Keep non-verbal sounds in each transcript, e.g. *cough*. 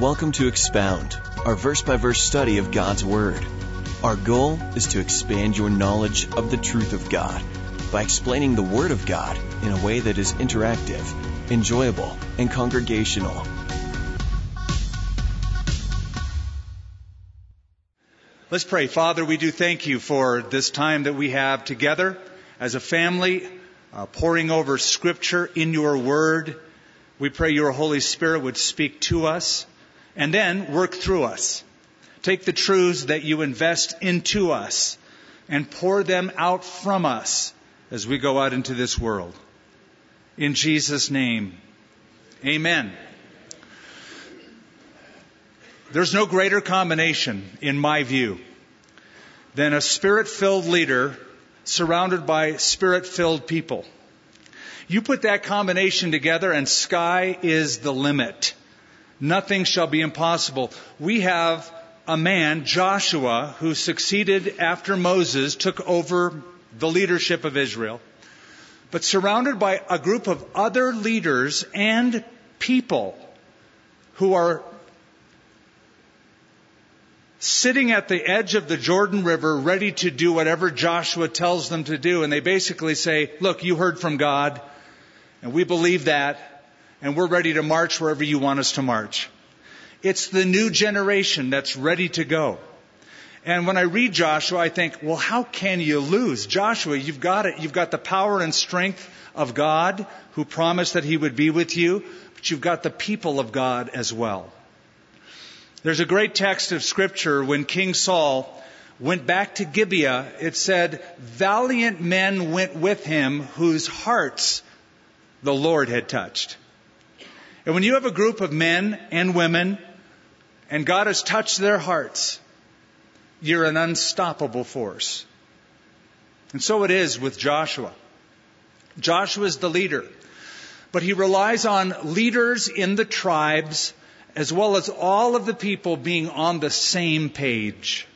Welcome to Expound, our verse by verse study of God's Word. Our goal is to expand your knowledge of the truth of God by explaining the Word of God in a way that is interactive, enjoyable, and congregational. Let's pray. Father, we do thank you for this time that we have together as a family, uh, poring over Scripture in your Word. We pray your Holy Spirit would speak to us and then work through us. Take the truths that you invest into us and pour them out from us as we go out into this world. In Jesus' name, amen. There's no greater combination, in my view, than a spirit filled leader surrounded by spirit filled people. You put that combination together, and sky is the limit. Nothing shall be impossible. We have a man, Joshua, who succeeded after Moses took over the leadership of Israel, but surrounded by a group of other leaders and people who are sitting at the edge of the Jordan River ready to do whatever Joshua tells them to do. And they basically say, look, you heard from God, and we believe that, and we're ready to march wherever you want us to march. It's the new generation that's ready to go. And when I read Joshua, I think, well, how can you lose? Joshua, you've got it. You've got the power and strength of God who promised that he would be with you, but you've got the people of God as well. There's a great text of scripture when King Saul went back to Gibeah. It said, valiant men went with him whose hearts the Lord had touched. And when you have a group of men and women and God has touched their hearts, you're an unstoppable force. And so it is with Joshua. Joshua is the leader, but he relies on leaders in the tribes as well as all of the people being on the same page.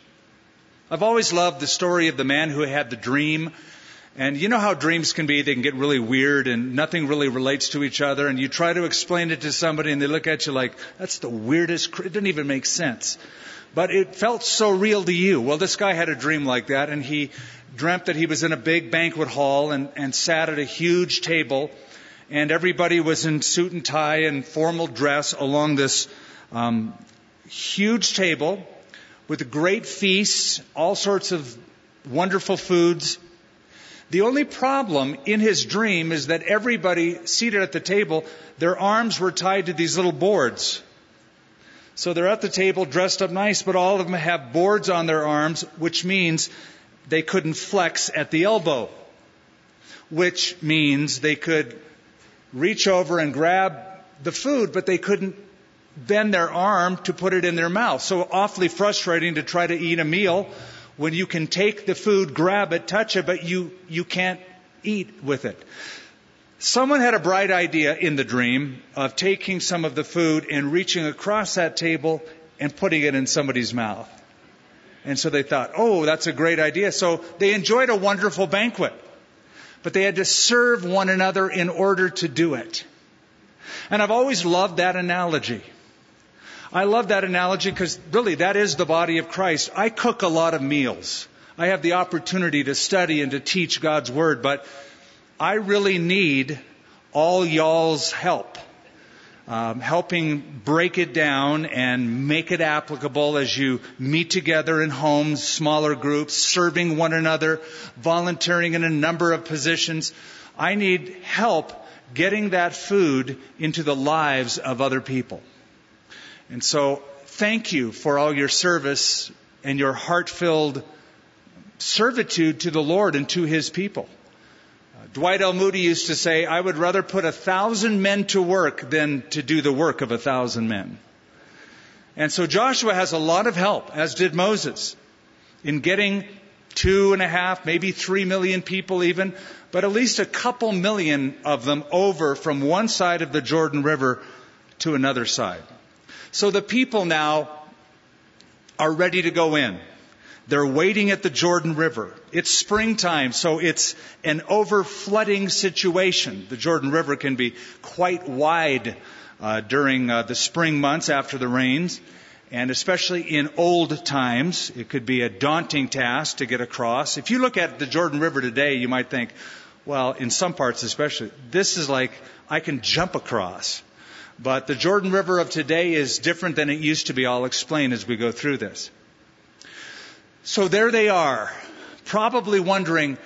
I've always loved the story of the man who had the dream. And you know how dreams can be, they can get really weird and nothing really relates to each other. And you try to explain it to somebody and they look at you like, that's the weirdest, it didn't even make sense. But it felt so real to you. Well, this guy had a dream like that and he dreamt that he was in a big banquet hall and, and sat at a huge table and everybody was in suit and tie and formal dress along this um, huge table with great feasts, all sorts of wonderful foods. The only problem in his dream is that everybody seated at the table, their arms were tied to these little boards. So they're at the table dressed up nice, but all of them have boards on their arms, which means they couldn't flex at the elbow, which means they could reach over and grab the food, but they couldn't bend their arm to put it in their mouth. So awfully frustrating to try to eat a meal when you can take the food, grab it, touch it, but you, you can't eat with it. Someone had a bright idea in the dream of taking some of the food and reaching across that table and putting it in somebody's mouth. And so they thought, oh, that's a great idea. So they enjoyed a wonderful banquet but they had to serve one another in order to do it. And I've always loved that analogy. I love that analogy because really that is the body of Christ. I cook a lot of meals. I have the opportunity to study and to teach God's Word, but I really need all y'all's help um, helping break it down and make it applicable as you meet together in homes, smaller groups, serving one another, volunteering in a number of positions. I need help getting that food into the lives of other people. And so, thank you for all your service and your heart filled servitude to the Lord and to His people. Uh, Dwight L. Moody used to say, I would rather put a thousand men to work than to do the work of a thousand men. And so Joshua has a lot of help, as did Moses, in getting two and a half, maybe three million people even, but at least a couple million of them over from one side of the Jordan River to another side. So the people now are ready to go in. They're waiting at the Jordan River. It's springtime, so it's an overflooding situation. The Jordan River can be quite wide uh, during uh, the spring months after the rains. And especially in old times, it could be a daunting task to get across. If you look at the Jordan River today, you might think, well, in some parts especially, this is like I can jump across. But the Jordan River of today is different than it used to be. I'll explain as we go through this. So there they are, probably wondering,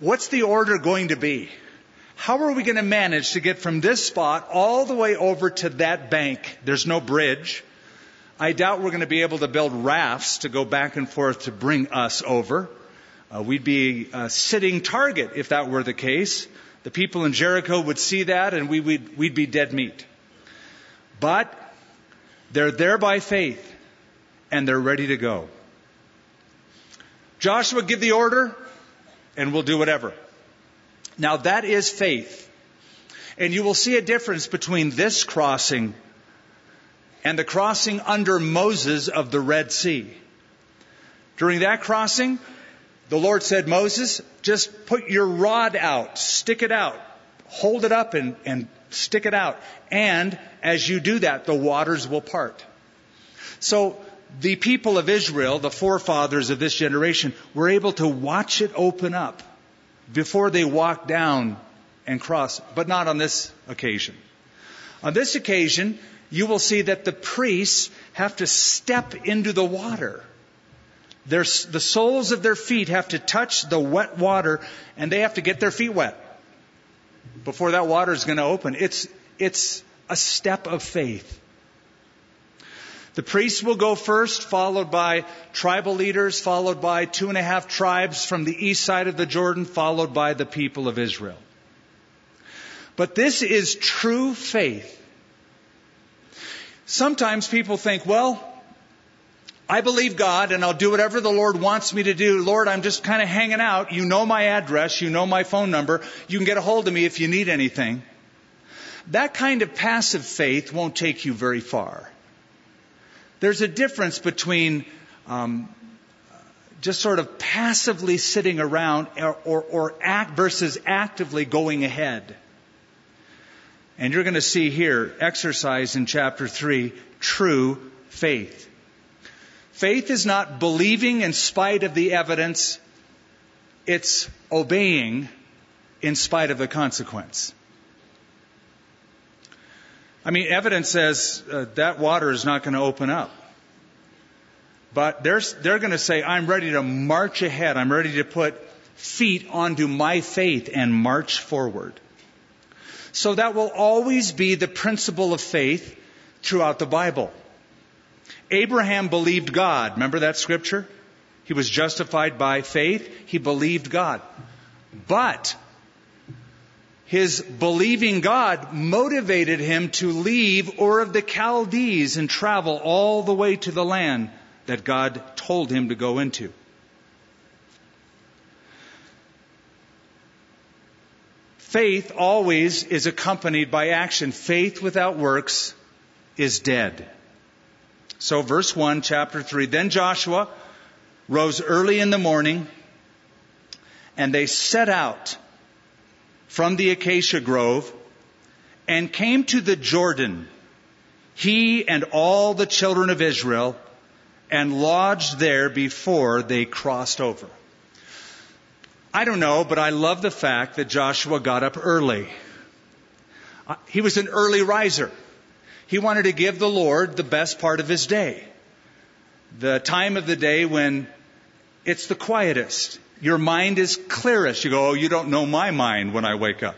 what's the order going to be? How are we going to manage to get from this spot all the way over to that bank? There's no bridge. I doubt we're going to be able to build rafts to go back and forth to bring us over. Uh, we'd be a sitting target if that were the case. The people in Jericho would see that and we would, we'd be dead meat. But they're there by faith and they're ready to go. Joshua, give the order and we'll do whatever. Now that is faith. And you will see a difference between this crossing and the crossing under Moses of the Red Sea. During that crossing, the Lord said, Moses, just put your rod out, stick it out, hold it up and, and stick it out. And as you do that, the waters will part. So the people of Israel, the forefathers of this generation, were able to watch it open up before they walked down and crossed, but not on this occasion. On this occasion, you will see that the priests have to step into the water. Their, the soles of their feet have to touch the wet water and they have to get their feet wet before that water is going to open. It's, it's a step of faith. The priests will go first, followed by tribal leaders, followed by two and a half tribes from the east side of the Jordan, followed by the people of Israel. But this is true faith. Sometimes people think, well, I believe God and I'll do whatever the Lord wants me to do. Lord, I'm just kind of hanging out. You know my address. You know my phone number. You can get a hold of me if you need anything. That kind of passive faith won't take you very far. There's a difference between um, just sort of passively sitting around or, or, or act versus actively going ahead. And you're going to see here, exercise in chapter 3, true faith. Faith is not believing in spite of the evidence, it's obeying in spite of the consequence. I mean, evidence says uh, that water is not going to open up. But they're, they're going to say, I'm ready to march ahead. I'm ready to put feet onto my faith and march forward. So that will always be the principle of faith throughout the Bible. Abraham believed God. Remember that scripture? He was justified by faith. He believed God. But his believing God motivated him to leave Ur of the Chaldees and travel all the way to the land that God told him to go into. Faith always is accompanied by action. Faith without works is dead. So, verse 1, chapter 3 Then Joshua rose early in the morning, and they set out from the acacia grove and came to the Jordan, he and all the children of Israel, and lodged there before they crossed over. I don't know, but I love the fact that Joshua got up early. Uh, he was an early riser. He wanted to give the Lord the best part of his day. The time of the day when it's the quietest. Your mind is clearest. You go, oh, you don't know my mind when I wake up.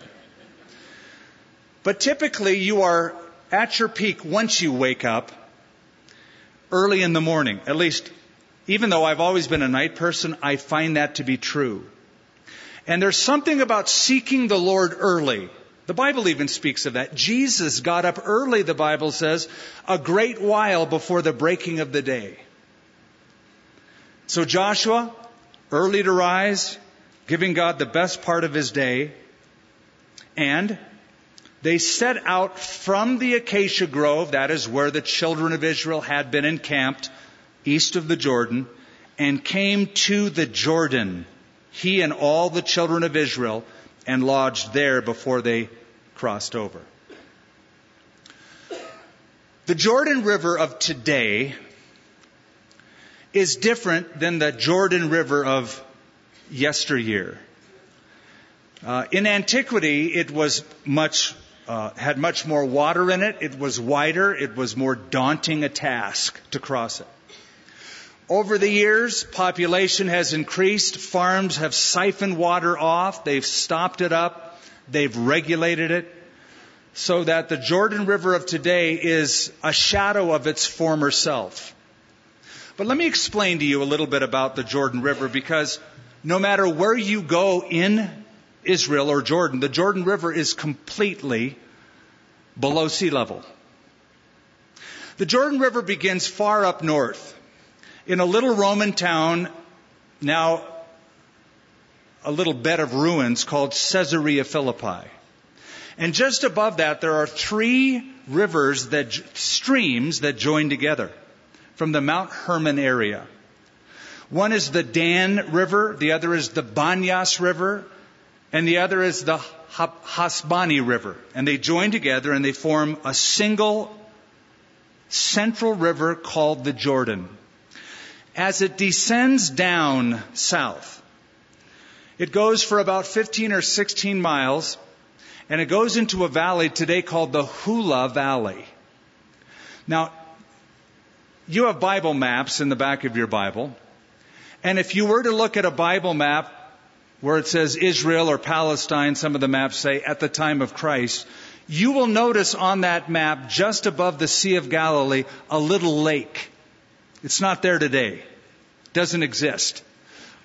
But typically you are at your peak once you wake up early in the morning. At least, even though I've always been a night person, I find that to be true. And there's something about seeking the Lord early. The Bible even speaks of that. Jesus got up early, the Bible says, a great while before the breaking of the day. So Joshua, early to rise, giving God the best part of his day, and they set out from the acacia grove, that is where the children of Israel had been encamped, east of the Jordan, and came to the Jordan, he and all the children of Israel, and lodged there before they crossed over. The Jordan River of today is different than the Jordan River of yesteryear. Uh, in antiquity, it was much uh, had much more water in it. It was wider. It was more daunting a task to cross it. Over the years, population has increased. Farms have siphoned water off. They've stopped it up. They've regulated it so that the Jordan River of today is a shadow of its former self. But let me explain to you a little bit about the Jordan River because no matter where you go in Israel or Jordan, the Jordan River is completely below sea level. The Jordan River begins far up north in a little Roman town, now a little bed of ruins called Caesarea Philippi. And just above that, there are three rivers that, streams that join together from the Mount Hermon area. One is the Dan River, the other is the Banyas River, and the other is the Hasbani River. And they join together and they form a single central river called the Jordan. As it descends down south, it goes for about 15 or 16 miles and it goes into a valley today called the Hula Valley. Now, you have Bible maps in the back of your Bible. And if you were to look at a Bible map where it says Israel or Palestine, some of the maps say at the time of Christ, you will notice on that map just above the Sea of Galilee a little lake. It's not there today. It doesn't exist.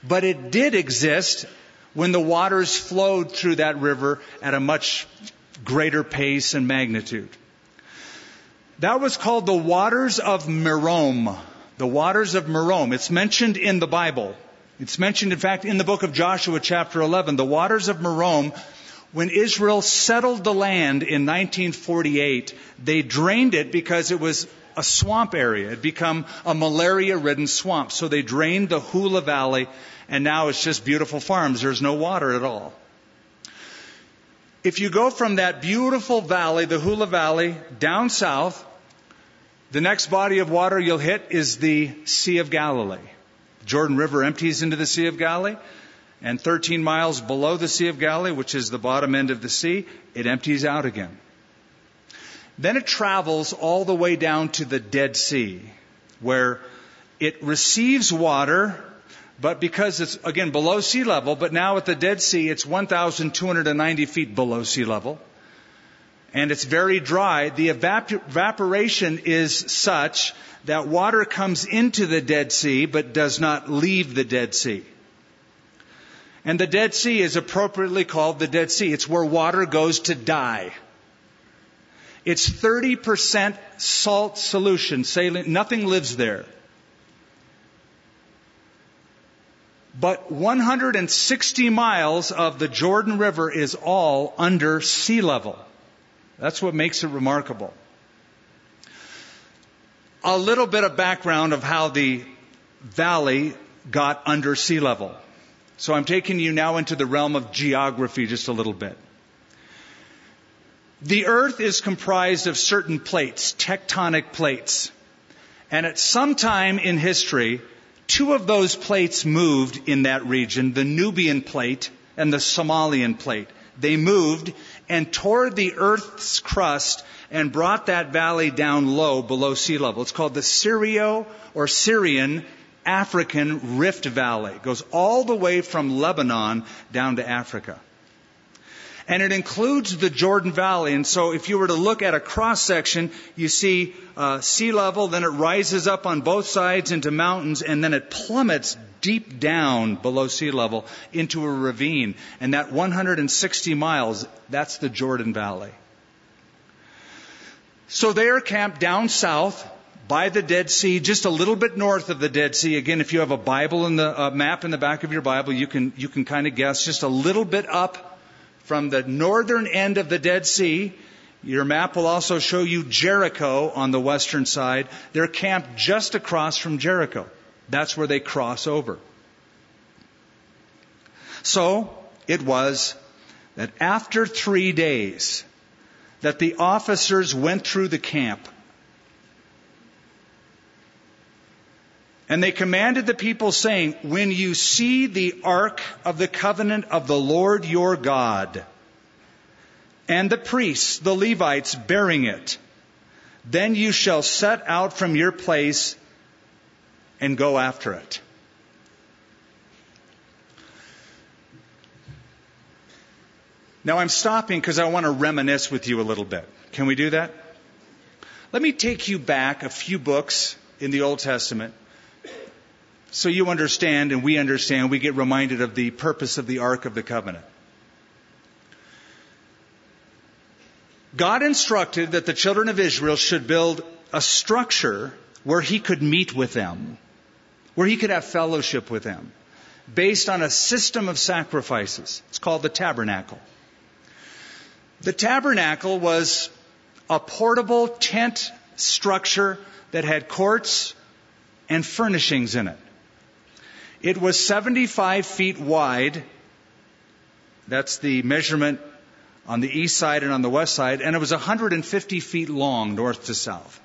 But it did exist when the waters flowed through that river at a much greater pace and magnitude. That was called the waters of Merom. The waters of Merom. It's mentioned in the Bible. It's mentioned, in fact, in the book of Joshua, chapter 11. The waters of Merom, when Israel settled the land in 1948, they drained it because it was a swamp area. It had become a malaria ridden swamp. So they drained the Hula Valley, and now it's just beautiful farms. There's no water at all. If you go from that beautiful valley, the Hula Valley, down south, the next body of water you'll hit is the Sea of Galilee. Jordan River empties into the Sea of Galilee, and 13 miles below the Sea of Galilee, which is the bottom end of the sea, it empties out again. Then it travels all the way down to the Dead Sea, where it receives water, but because it's, again, below sea level, but now at the Dead Sea, it's 1,290 feet below sea level. And it's very dry. The evap- evaporation is such that water comes into the Dead Sea, but does not leave the Dead Sea. And the Dead Sea is appropriately called the Dead Sea. It's where water goes to die. It's 30% salt solution, saline, nothing lives there. But 160 miles of the Jordan River is all under sea level. That's what makes it remarkable. A little bit of background of how the valley got under sea level. So I'm taking you now into the realm of geography just a little bit. The earth is comprised of certain plates, tectonic plates. And at some time in history, two of those plates moved in that region, the Nubian plate and the Somalian plate. They moved and tore the earth's crust and brought that valley down low below sea level. It's called the Syrio or Syrian African Rift Valley. It goes all the way from Lebanon down to Africa and it includes the Jordan Valley. And so if you were to look at a cross section, you see uh, sea level, then it rises up on both sides into mountains, and then it plummets deep down below sea level into a ravine. And that 160 miles, that's the Jordan Valley. So they are camped down south by the Dead Sea, just a little bit north of the Dead Sea. Again, if you have a Bible in the map in the back of your Bible, you can you can kind of guess just a little bit up from the northern end of the Dead Sea. Your map will also show you Jericho on the western side. They're camped just across from Jericho. That's where they cross over. So it was that after three days that the officers went through the camp And they commanded the people, saying, When you see the ark of the covenant of the Lord your God, and the priests, the Levites, bearing it, then you shall set out from your place and go after it. Now I'm stopping because I want to reminisce with you a little bit. Can we do that? Let me take you back a few books in the Old Testament so you understand and we understand, we get reminded of the purpose of the Ark of the Covenant. God instructed that the children of Israel should build a structure where He could meet with them, where He could have fellowship with them, based on a system of sacrifices. It's called the tabernacle. The tabernacle was a portable tent structure that had courts and furnishings in it. It was 75 feet wide. That's the measurement on the east side and on the west side, and it was 150 feet long north to south.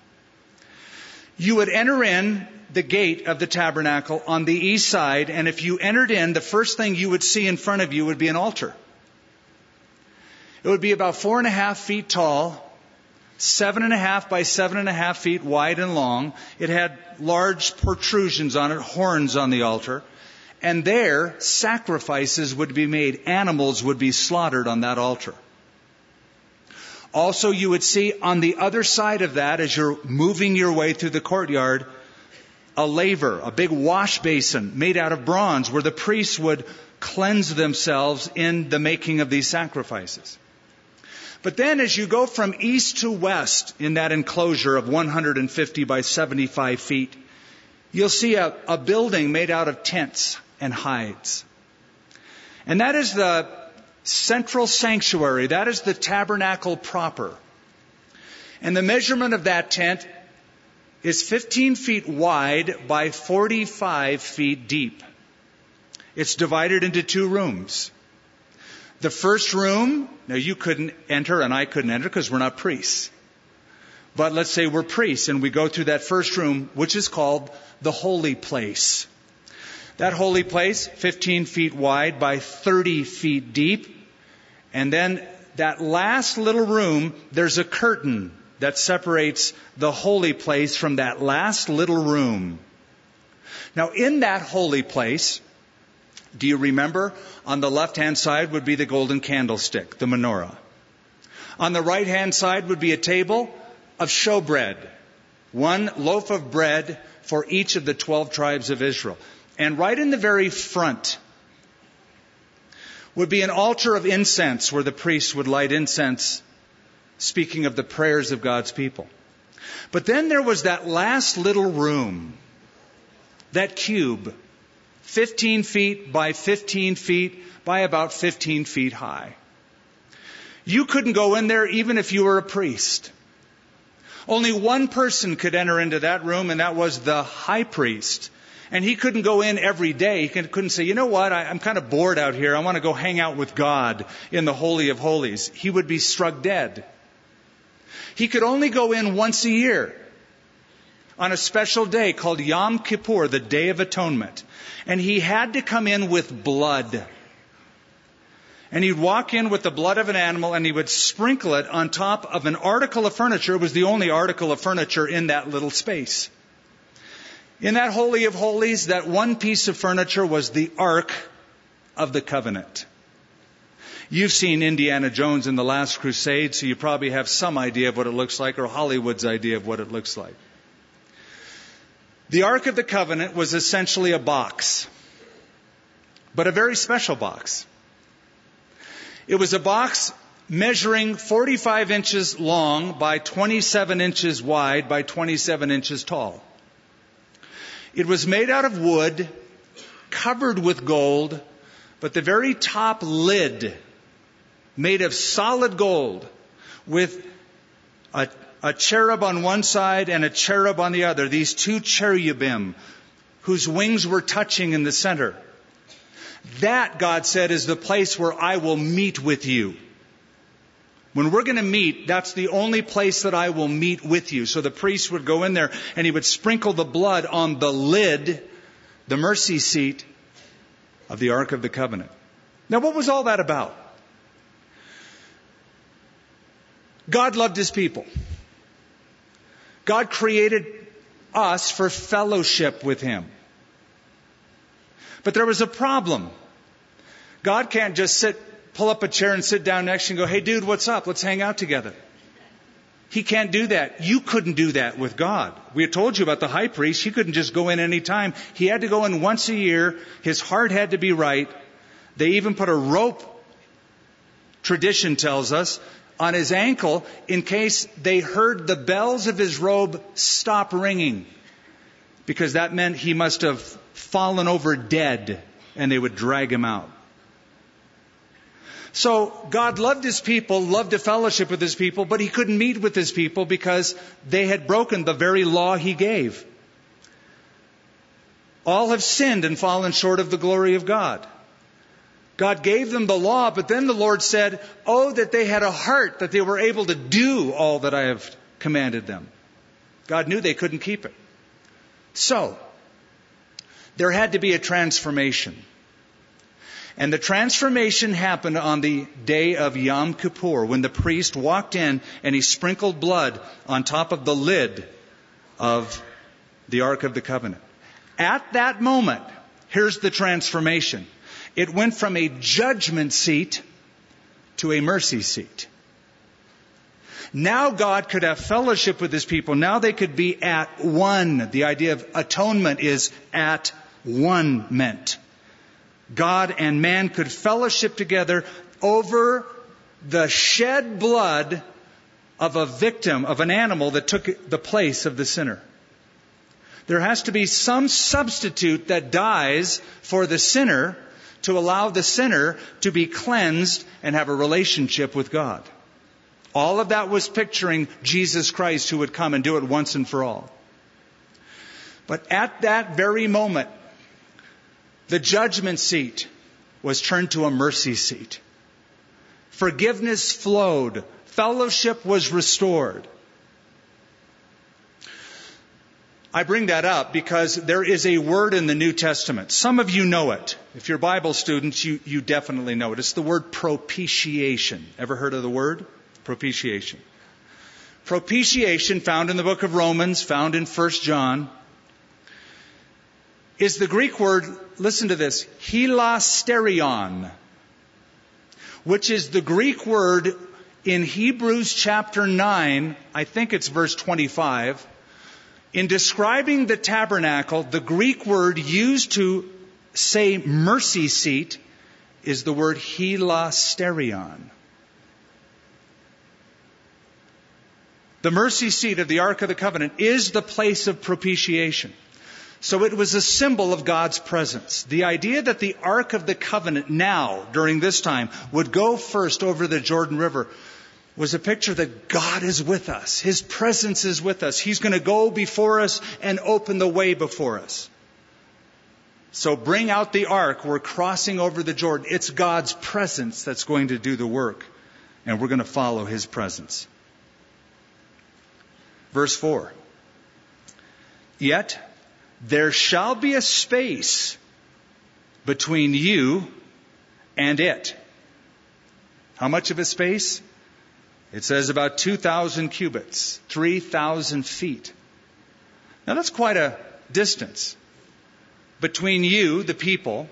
You would enter in the gate of the tabernacle on the east side, and if you entered in, the first thing you would see in front of you would be an altar. It would be about four and a half feet tall, seven and a half by seven and a half feet wide and long. It had large protrusions on it, horns on the altar. And there, sacrifices would be made. Animals would be slaughtered on that altar. Also, you would see on the other side of that, as you're moving your way through the courtyard, a laver, a big wash basin made out of bronze where the priests would cleanse themselves in the making of these sacrifices. But then as you go from east to west in that enclosure of 150 by 75 feet, you'll see a, a building made out of tents and hides. And that is the central sanctuary. That is the tabernacle proper. And the measurement of that tent is 15 feet wide by 45 feet deep. It's divided into two rooms. The first room, now you couldn't enter and I couldn't enter because we're not priests. But let's say we're priests and we go through that first room, which is called the holy place. That holy place, 15 feet wide by 30 feet deep. And then that last little room, there's a curtain that separates the holy place from that last little room. Now in that holy place, do you remember? On the left hand side would be the golden candlestick, the menorah. On the right hand side would be a table of showbread, one loaf of bread for each of the 12 tribes of Israel. And right in the very front would be an altar of incense where the priests would light incense, speaking of the prayers of God's people. But then there was that last little room, that cube, 15 feet by 15 feet by about 15 feet high. You couldn't go in there even if you were a priest. Only one person could enter into that room, and that was the high priest. And he couldn't go in every day. He couldn't say, you know what, I, am kind of bored out here. I want to go hang out with God in the Holy of Holies. He would be struck dead. He could only go in once a year on a special day called Yom Kippur, the Day of Atonement. And he had to come in with blood. And he'd walk in with the blood of an animal and he would sprinkle it on top of an article of furniture. It was the only article of furniture in that little space. In that Holy of Holies, that one piece of furniture was the Ark of the Covenant. You've seen Indiana Jones in The Last Crusade, so you probably have some idea of what it looks like, or Hollywood's idea of what it looks like. The Ark of the Covenant was essentially a box, but a very special box. It was a box measuring 45 inches long by 27 inches wide by 27 inches tall. It was made out of wood, covered with gold, but the very top lid made of solid gold with a a cherub on one side and a cherub on the other, these two cherubim whose wings were touching in the center. That, God said, is the place where I will meet with you. When we're going to meet, that's the only place that I will meet with you. So the priest would go in there and he would sprinkle the blood on the lid, the mercy seat of the Ark of the Covenant. Now, what was all that about? God loved his people. God created us for fellowship with him. But there was a problem. God can't just sit pull up a chair and sit down next to you and go, hey, dude, what's up? Let's hang out together. He can't do that. You couldn't do that with God. We told you about the high priest. He couldn't just go in any time. He had to go in once a year. His heart had to be right. They even put a rope, tradition tells us, on his ankle in case they heard the bells of his robe stop ringing. Because that meant he must have fallen over dead and they would drag him out. So God loved his people, loved to fellowship with his people, but he couldn't meet with his people because they had broken the very law he gave. All have sinned and fallen short of the glory of God. God gave them the law, but then the Lord said, Oh, that they had a heart, that they were able to do all that I have commanded them. God knew they couldn't keep it. So, there had to be a transformation. And the transformation happened on the day of Yom Kippur when the priest walked in and he sprinkled blood on top of the lid of the Ark of the Covenant. At that moment, here's the transformation. It went from a judgment seat to a mercy seat. Now God could have fellowship with his people. Now they could be at one. The idea of atonement is at one meant. God and man could fellowship together over the shed blood of a victim, of an animal that took the place of the sinner. There has to be some substitute that dies for the sinner to allow the sinner to be cleansed and have a relationship with God. All of that was picturing Jesus Christ who would come and do it once and for all. But at that very moment, the judgment seat was turned to a mercy seat. Forgiveness flowed. Fellowship was restored. I bring that up because there is a word in the New Testament. Some of you know it. If you're Bible students, you, you definitely know it. It's the word propitiation. Ever heard of the word? Propitiation. Propitiation, found in the book of Romans, found in 1 John, is the Greek word, listen to this, hilasterion, which is the Greek word in Hebrews chapter 9, I think it's verse 25. In describing the tabernacle, the Greek word used to say mercy seat is the word hilasterion. The mercy seat of the Ark of the Covenant is the place of propitiation. So it was a symbol of God's presence. The idea that the Ark of the Covenant now, during this time, would go first over the Jordan River was a picture that God is with us. His presence is with us. He's going to go before us and open the way before us. So bring out the ark. We're crossing over the Jordan. It's God's presence that's going to do the work, and we're going to follow His presence. Verse 4. Yet there shall be a space between you and it. How much of a space? It says about 2,000 cubits, 3,000 feet. Now that's quite a distance between you, the people,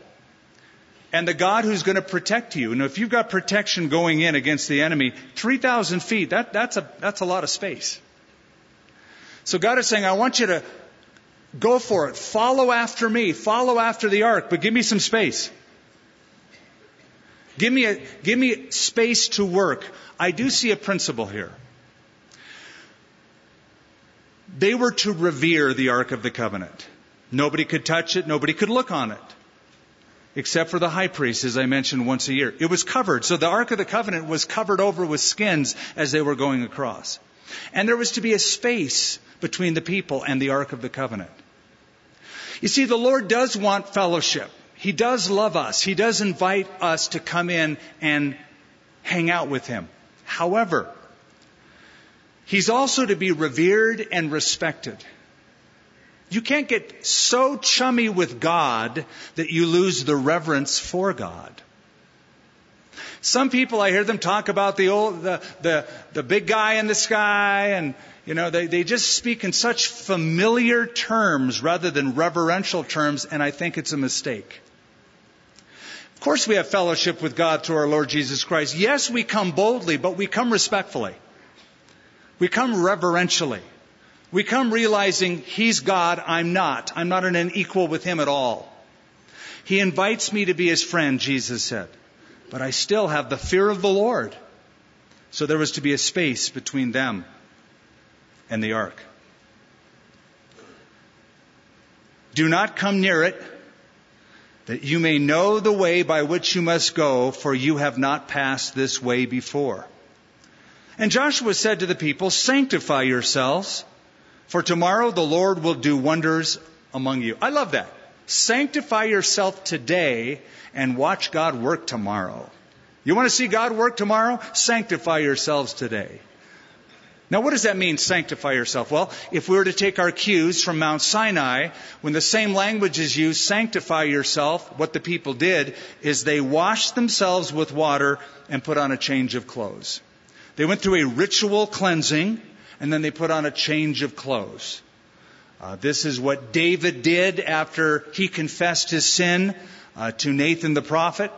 and the God who's going to protect you. And if you've got protection going in against the enemy, 3,000 feet, that, that's, a, that's a lot of space. So God is saying, I want you to Go for it. Follow after me. Follow after the ark, but give me some space. Give me a, give me space to work. I do see a principle here. They were to revere the Ark of the Covenant. Nobody could touch it. Nobody could look on it. Except for the high priest, as I mentioned once a year. It was covered. So the Ark of the Covenant was covered over with skins as they were going across. And there was to be a space between the people and the Ark of the Covenant. You see, the Lord does want fellowship. He does love us. He does invite us to come in and hang out with Him. However, he's also to be revered and respected. You can't get so chummy with God that you lose the reverence for God. Some people, I hear them talk about the old, the, the, the big guy in the sky and, you know, they, they just speak in such familiar terms rather than reverential terms, and I think it's a mistake. Of course, we have fellowship with God through our Lord Jesus Christ. Yes, we come boldly, but we come respectfully. We come reverentially. We come realizing He's God, I'm not. I'm not an equal with Him at all. He invites me to be His friend, Jesus said. But I still have the fear of the Lord. So there was to be a space between them and the ark. Do not come near it, that you may know the way by which you must go, for you have not passed this way before. And Joshua said to the people, Sanctify yourselves, for tomorrow the Lord will do wonders among you. I love that. Sanctify yourself today and watch God work tomorrow. You want to see God work tomorrow? Sanctify yourselves today. Now, what does that mean, sanctify yourself? Well, if we were to take our cues from Mount Sinai, when the same language is used, sanctify yourself, what the people did is they washed themselves with water and put on a change of clothes. They went through a ritual cleansing and then they put on a change of clothes. Uh, this is what David did after he confessed his sin uh, to Nathan the prophet.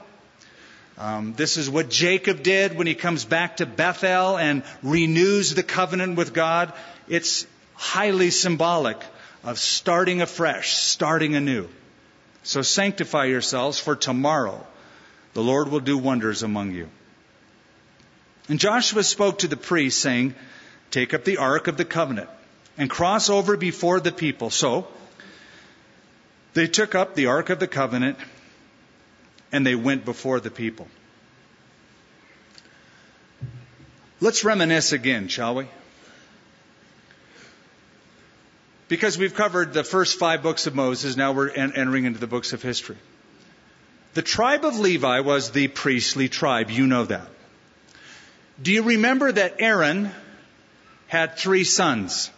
Um, this is what Jacob did when he comes back to Bethel and renews the covenant with God. It's highly symbolic of starting afresh, starting anew. So sanctify yourselves for tomorrow. The Lord will do wonders among you. And Joshua spoke to the priests, saying, Take up the ark of the covenant and cross over before the people. So they took up the ark of the covenant and they went before the people. Let's reminisce again, shall we? Because we've covered the first five books of Moses, now we're entering into the books of history. The tribe of Levi was the priestly tribe. You know that. Do you remember that Aaron had three sons?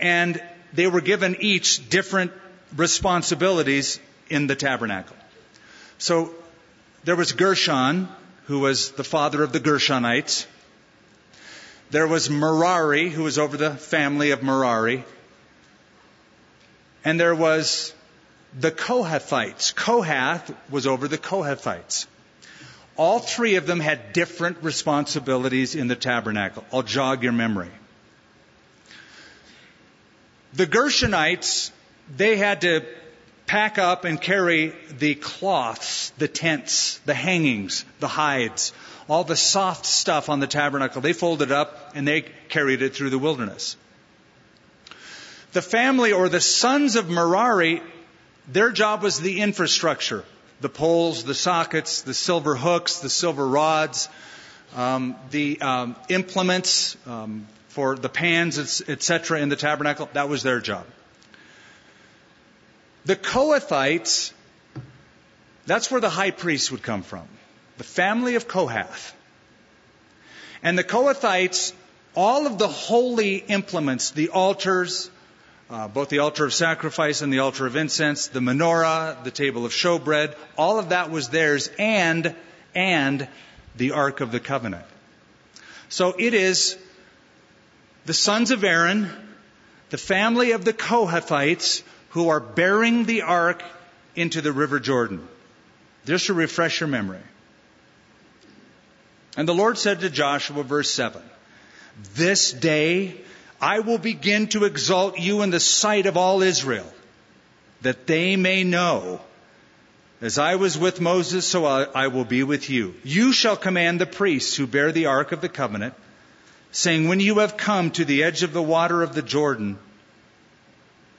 And they were given each different responsibilities in the tabernacle. So there was Gershon, who was the father of the Gershonites. There was Merari, who was over the family of Merari. And there was the Kohathites. Kohath was over the Kohathites. All three of them had different responsibilities in the tabernacle. I'll jog your memory. The Gershonites, they had to pack up and carry the cloths, the tents, the hangings, the hides, all the soft stuff on the tabernacle. They folded up and they carried it through the wilderness. The family or the sons of Merari, their job was the infrastructure the poles, the sockets, the silver hooks, the silver rods, um, the um, implements um, for the pans, etc., in the tabernacle. That was their job. The Kohathites, that's where the high priest would come from. The family of Kohath. And the Kohathites, all of the holy implements, the altars, uh, both the altar of sacrifice and the altar of incense, the menorah, the table of showbread, all of that was theirs, and and the ark of the covenant. So it is the sons of Aaron, the family of the Kohathites, who are bearing the ark into the river Jordan. Just to refresh your memory. And the Lord said to Joshua, verse 7, This day I will begin to exalt you in the sight of all Israel, that they may know, as I was with Moses, so I will be with you. You shall command the priests who bear the ark of the covenant, saying, When you have come to the edge of the water of the Jordan,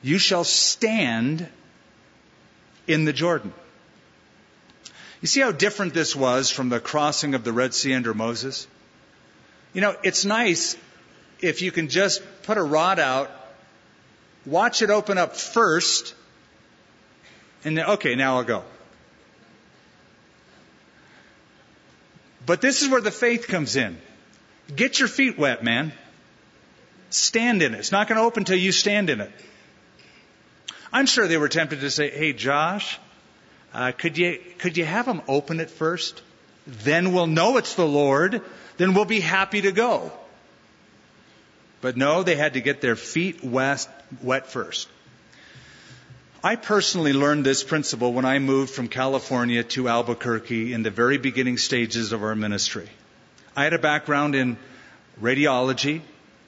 you shall stand in the Jordan. You see how different this was from the crossing of the Red Sea under Moses? You know, it's nice if you can just put a rod out, watch it open up first, and then, okay, now I'll go. But this is where the faith comes in. Get your feet wet, man. Stand in it. It's not going to open until you stand in it. I'm sure they were tempted to say, "Hey, Josh, uh, could you could you have them open it first? Then we'll know it's the Lord. Then we'll be happy to go." But no, they had to get their feet wet, wet first. I personally learned this principle when I moved from California to Albuquerque in the very beginning stages of our ministry. I had a background in radiology.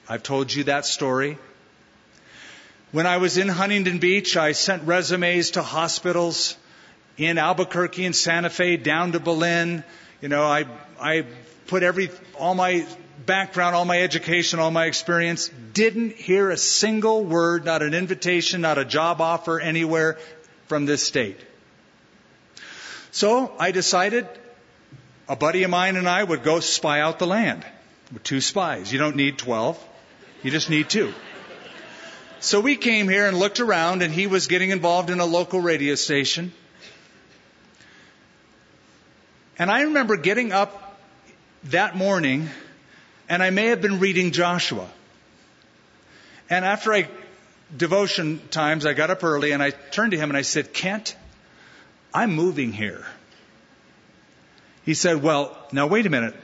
I've told you that story. When I was in Huntington Beach, I sent resumes to hospitals in Albuquerque and Santa Fe, down to Belen. You know, I, I put every, all my background, all my education, all my experience, didn't hear a single word, not an invitation, not a job offer anywhere from this state. So I decided a buddy of mine and I would go spy out the land with two spies. You don't need 12. You just need two. So we came here and looked around and he was getting involved in a local radio station. And I remember getting up that morning and I may have been reading Joshua. And after I devotion times, I got up early and I turned to him and I said, Kent, I'm moving here. He said, Well, now wait a minute.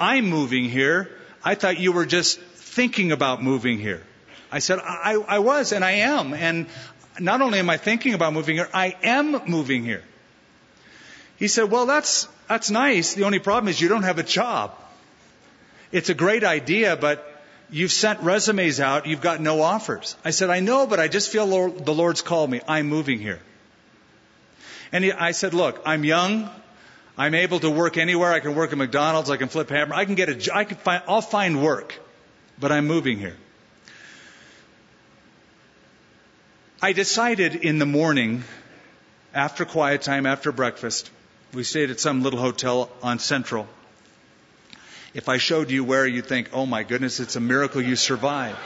I'm moving here. I thought you were just thinking about moving here. I said, I, I was and I am. And not only am I thinking about moving here, I am moving here. He said, Well, that's, that's nice. The only problem is you don't have a job. It's a great idea, but you've sent resumes out. You've got no offers. I said, I know, but I just feel the Lord's called me. I'm moving here. And I said, Look, I'm young. I'm able to work anywhere. I can work at McDonald's. I can flip hammer. I can get a. I can find. I'll find work, but I'm moving here. I decided in the morning, after quiet time, after breakfast, we stayed at some little hotel on Central. If I showed you where, you'd think, oh my goodness, it's a miracle you survived.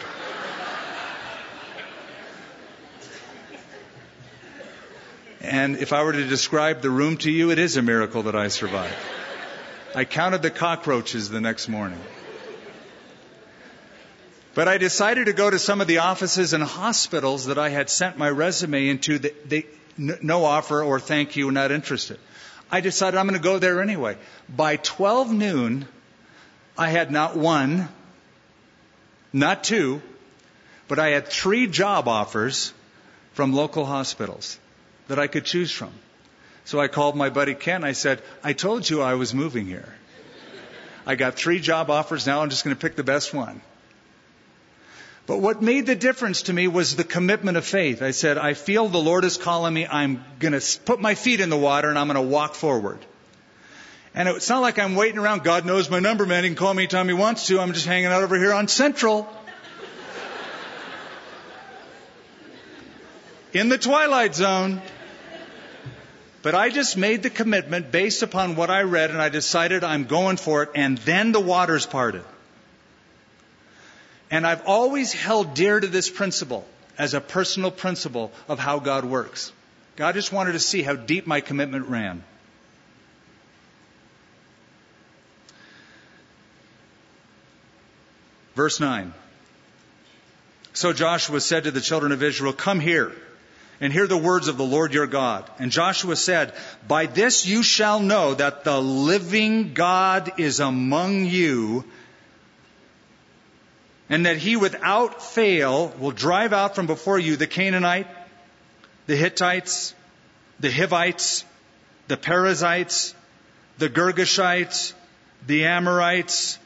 And if I were to describe the room to you, it is a miracle that I survived. I counted the cockroaches the next morning. But I decided to go to some of the offices and hospitals that I had sent my resume into. That they, no offer or thank you, not interested. I decided I'm going to go there anyway. By 12 noon, I had not one, not two, but I had three job offers from local hospitals that I could choose from. So I called my buddy Ken. I said, I told you I was moving here. I got three job offers. Now I'm just going to pick the best one. But what made the difference to me was the commitment of faith. I said, I feel the Lord is calling me. I'm going to put my feet in the water and I'm going to walk forward. And it's not like I'm waiting around. God knows my number, man. He can call me anytime he wants to. I'm just hanging out over here on Central. in the twilight zone. But I just made the commitment based upon what I read and I decided I'm going for it and then the waters parted. And I've always held dear to this principle as a personal principle of how God works. God just wanted to see how deep my commitment ran. Verse 9. So Joshua said to the children of Israel, Come here and hear the words of the Lord your God. And Joshua said, By this you shall know that the living God is among you, and that he without fail will drive out from before you the Canaanite, the Hittites, the Hivites, the Perizzites, the Girgashites, the Amorites,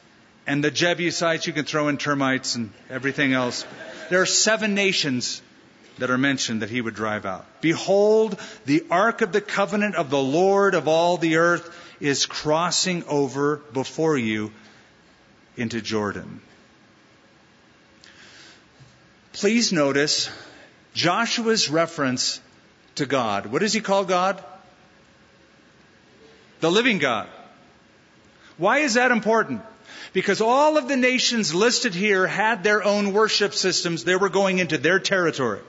and the Jebusites, you can throw in termites and everything else. There are seven nations that are mentioned that he would drive out. Behold, the ark of the covenant of the Lord of all the earth is crossing over before you into Jordan. Please notice Joshua's reference to God. What does he call God? The living God. Why is that important? Because all of the nations listed here had their own worship systems. They were going into their territory.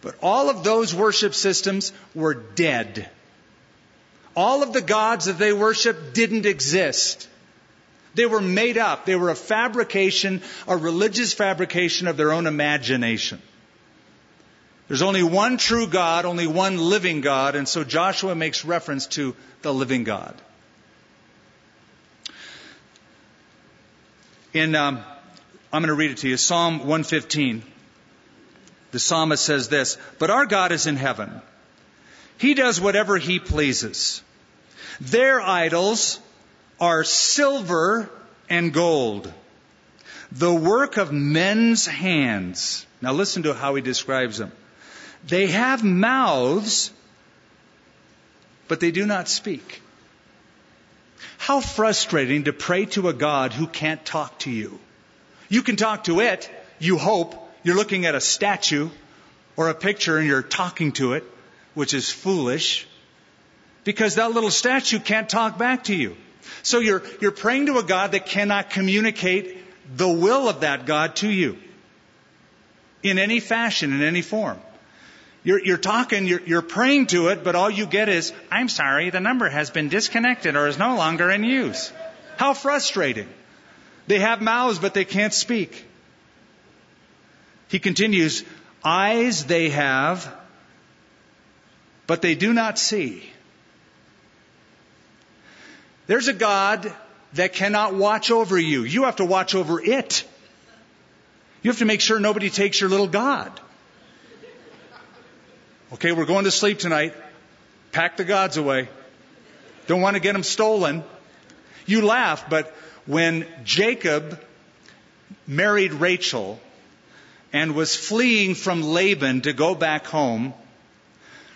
But all of those worship systems were dead. All of the gods that they worshiped didn't exist. They were made up. They were a fabrication, a religious fabrication of their own imagination. There's only one true God, only one living God, and so Joshua makes reference to the living God. In, um, I'm going to read it to you, Psalm 115. The psalmist says this, But our God is in heaven. He does whatever he pleases. Their idols are silver and gold, the work of men's hands. Now listen to how he describes them. They have mouths, but they do not speak. How frustrating to pray to a God who can't talk to you. You can talk to it, you hope. You're looking at a statue or a picture and you're talking to it, which is foolish, because that little statue can't talk back to you. So you're, you're praying to a God that cannot communicate the will of that God to you in any fashion, in any form. You're, you're talking, you're, you're praying to it, but all you get is, I'm sorry, the number has been disconnected or is no longer in use. How frustrating. They have mouths, but they can't speak. He continues, eyes they have, but they do not see. There's a God that cannot watch over you. You have to watch over it. You have to make sure nobody takes your little God. Okay, we're going to sleep tonight. Pack the gods away. Don't want to get them stolen. You laugh, but when Jacob married Rachel and was fleeing from Laban to go back home,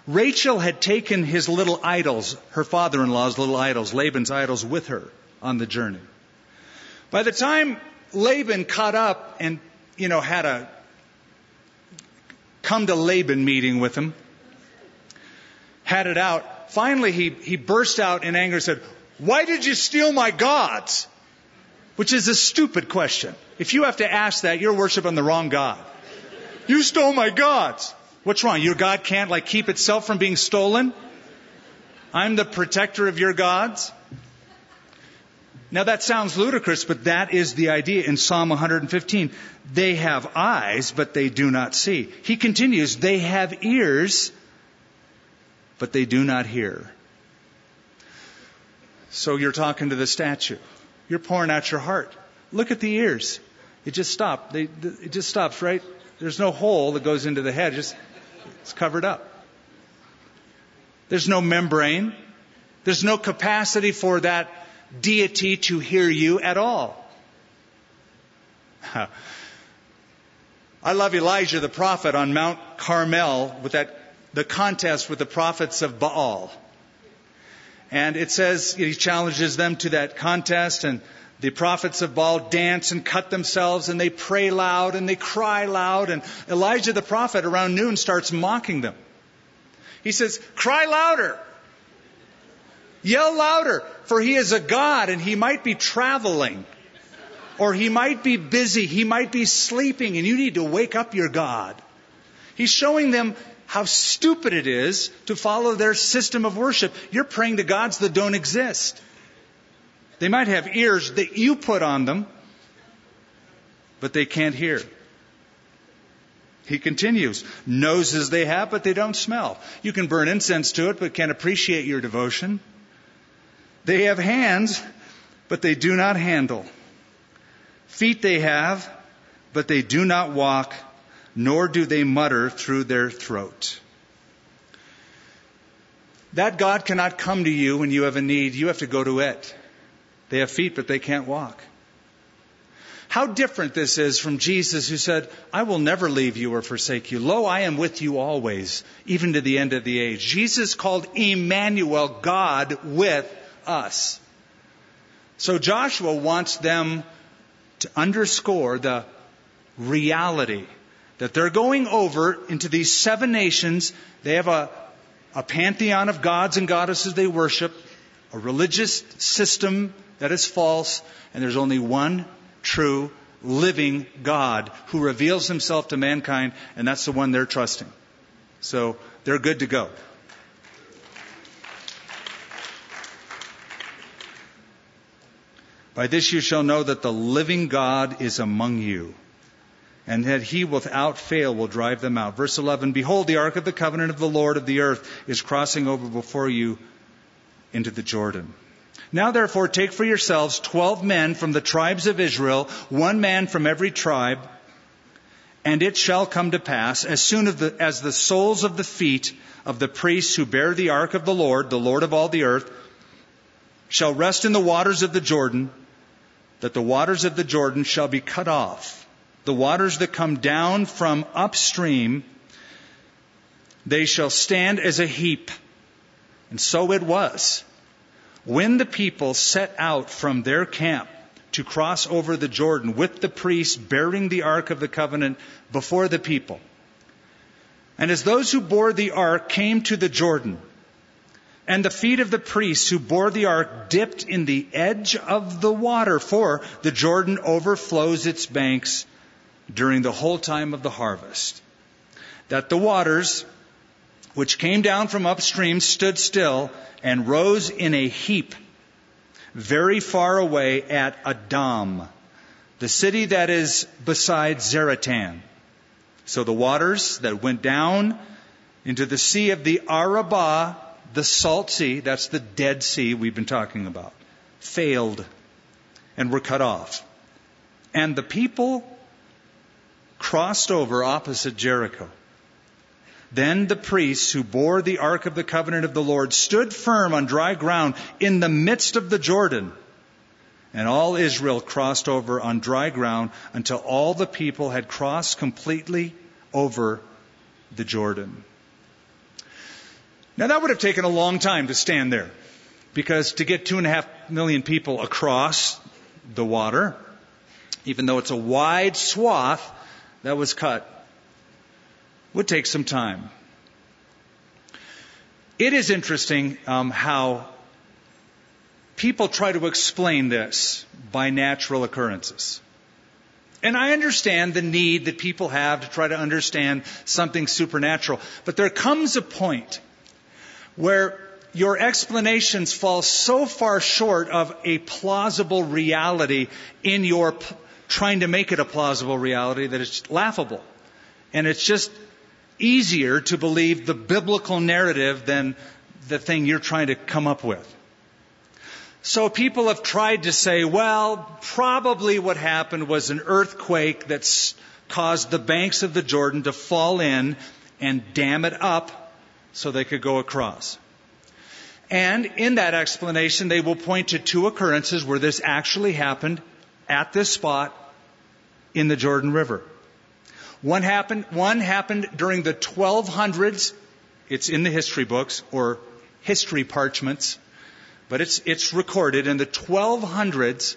Rachel had taken his little idols, her father in law's little idols, Laban's idols, with her on the journey. By the time Laban caught up and, you know, had a come to Laban meeting with him, had it out. Finally, he, he burst out in anger and said, Why did you steal my gods? Which is a stupid question. If you have to ask that, you're worshiping the wrong God. You stole my gods. What's wrong? Your God can't like keep itself from being stolen? I'm the protector of your gods? Now that sounds ludicrous, but that is the idea in Psalm 115. They have eyes, but they do not see. He continues, they have ears, but they do not hear. So you're talking to the statue. You're pouring out your heart. Look at the ears. It just stopped. They, it just stops, right? There's no hole that goes into the head. Just it's covered up. There's no membrane. There's no capacity for that deity to hear you at all. *laughs* I love Elijah the prophet on Mount Carmel with that the contest with the prophets of Baal. And it says he challenges them to that contest and the prophets of Baal dance and cut themselves and they pray loud and they cry loud and Elijah the prophet around noon starts mocking them. He says, cry louder. Yell louder, for he is a God and he might be traveling. Or he might be busy, he might be sleeping, and you need to wake up your God. He's showing them how stupid it is to follow their system of worship. You're praying to gods that don't exist. They might have ears that you put on them, but they can't hear. He continues, noses they have, but they don't smell. You can burn incense to it, but can't appreciate your devotion. They have hands, but they do not handle. Feet they have, but they do not walk nor do they mutter through their throat. That God cannot come to you when you have a need. You have to go to it. They have feet, but they can't walk. How different this is from Jesus who said, I will never leave you or forsake you. Lo, I am with you always, even to the end of the age. Jesus called Emmanuel God with us. So Joshua wants them to underscore the reality that they're going over into these seven nations. They have a, a pantheon of gods and goddesses they worship, a religious system that is false, and there's only one true living God who reveals himself to mankind, and that's the one they're trusting. So they're good to go. By this you shall know that the living God is among you, and that he without fail will drive them out. Verse 11 Behold, the ark of the covenant of the Lord of the earth is crossing over before you into the Jordan. Now therefore take for yourselves twelve men from the tribes of Israel, one man from every tribe, and it shall come to pass, as soon as the, soles of the feet of the priests who bear the ark of the Lord, the Lord of all the earth, shall rest in the waters of the Jordan, that the waters of the Jordan shall be cut off. The waters that come down from upstream, they shall stand as a heap. And so it was. When the people set out from their camp to cross over the Jordan with the priests bearing the Ark of the Covenant before the people, and as those who bore the Ark came to the Jordan, and the feet of the priests who bore the ark dipped in the edge of the water, for the Jordan overflows its banks during the whole time of the harvest. That the waters, which came down from upstream, stood still and rose in a heap very far away at Adam, the city that is beside Zaretan. So the waters that went down into the sea of the Arabah the salt sea, that's the Dead Sea we've been talking about, failed and were cut off. And the people crossed over opposite Jericho. Then the priests who bore the Ark of the Covenant of the Lord stood firm on dry ground in the midst of the Jordan. And all Israel crossed over on dry ground until all the people had crossed completely over the Jordan. Now that would have taken a long time to stand there because to get two and a half million people across the water, even though it's a wide swath that was cut, would take some time. It is interesting um, how people try to explain this by natural occurrences. And I understand the need that people have to try to understand something supernatural. But there comes a point where your explanations fall so far short of a plausible reality in your p- trying to make it a plausible reality that it's laughable. And it's just easier to believe the biblical narrative than the thing you're trying to come up with. So people have tried to say, well, probably what happened was an earthquake that caused the banks of the Jordan to fall in and dam it up so they could go across. And in that explanation, they will point to two occurrences where this actually happened at this spot in the Jordan River. One happened, one happened during the 1200s. It's in the history books or history parchments, but it's, it's recorded in the 1200s.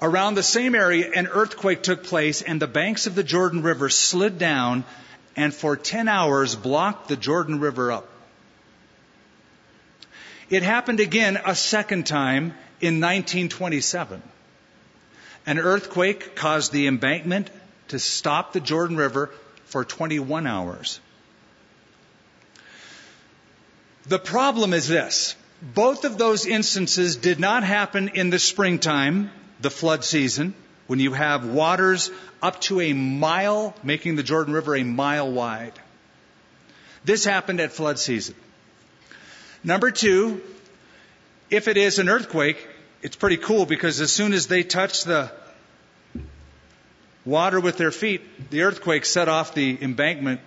Around the same area, an earthquake took place and the banks of the Jordan River slid down and for 10 hours blocked the Jordan River up. It happened again a second time in 1927. An earthquake caused the embankment to stop the Jordan River for 21 hours. The problem is this. Both of those instances did not happen in the springtime, the flood season when you have waters up to a mile, making the Jordan River a mile wide. This happened at flood season. Number two, if it is an earthquake, it's pretty cool because as soon as they touch the water with their feet, the earthquake set off the embankment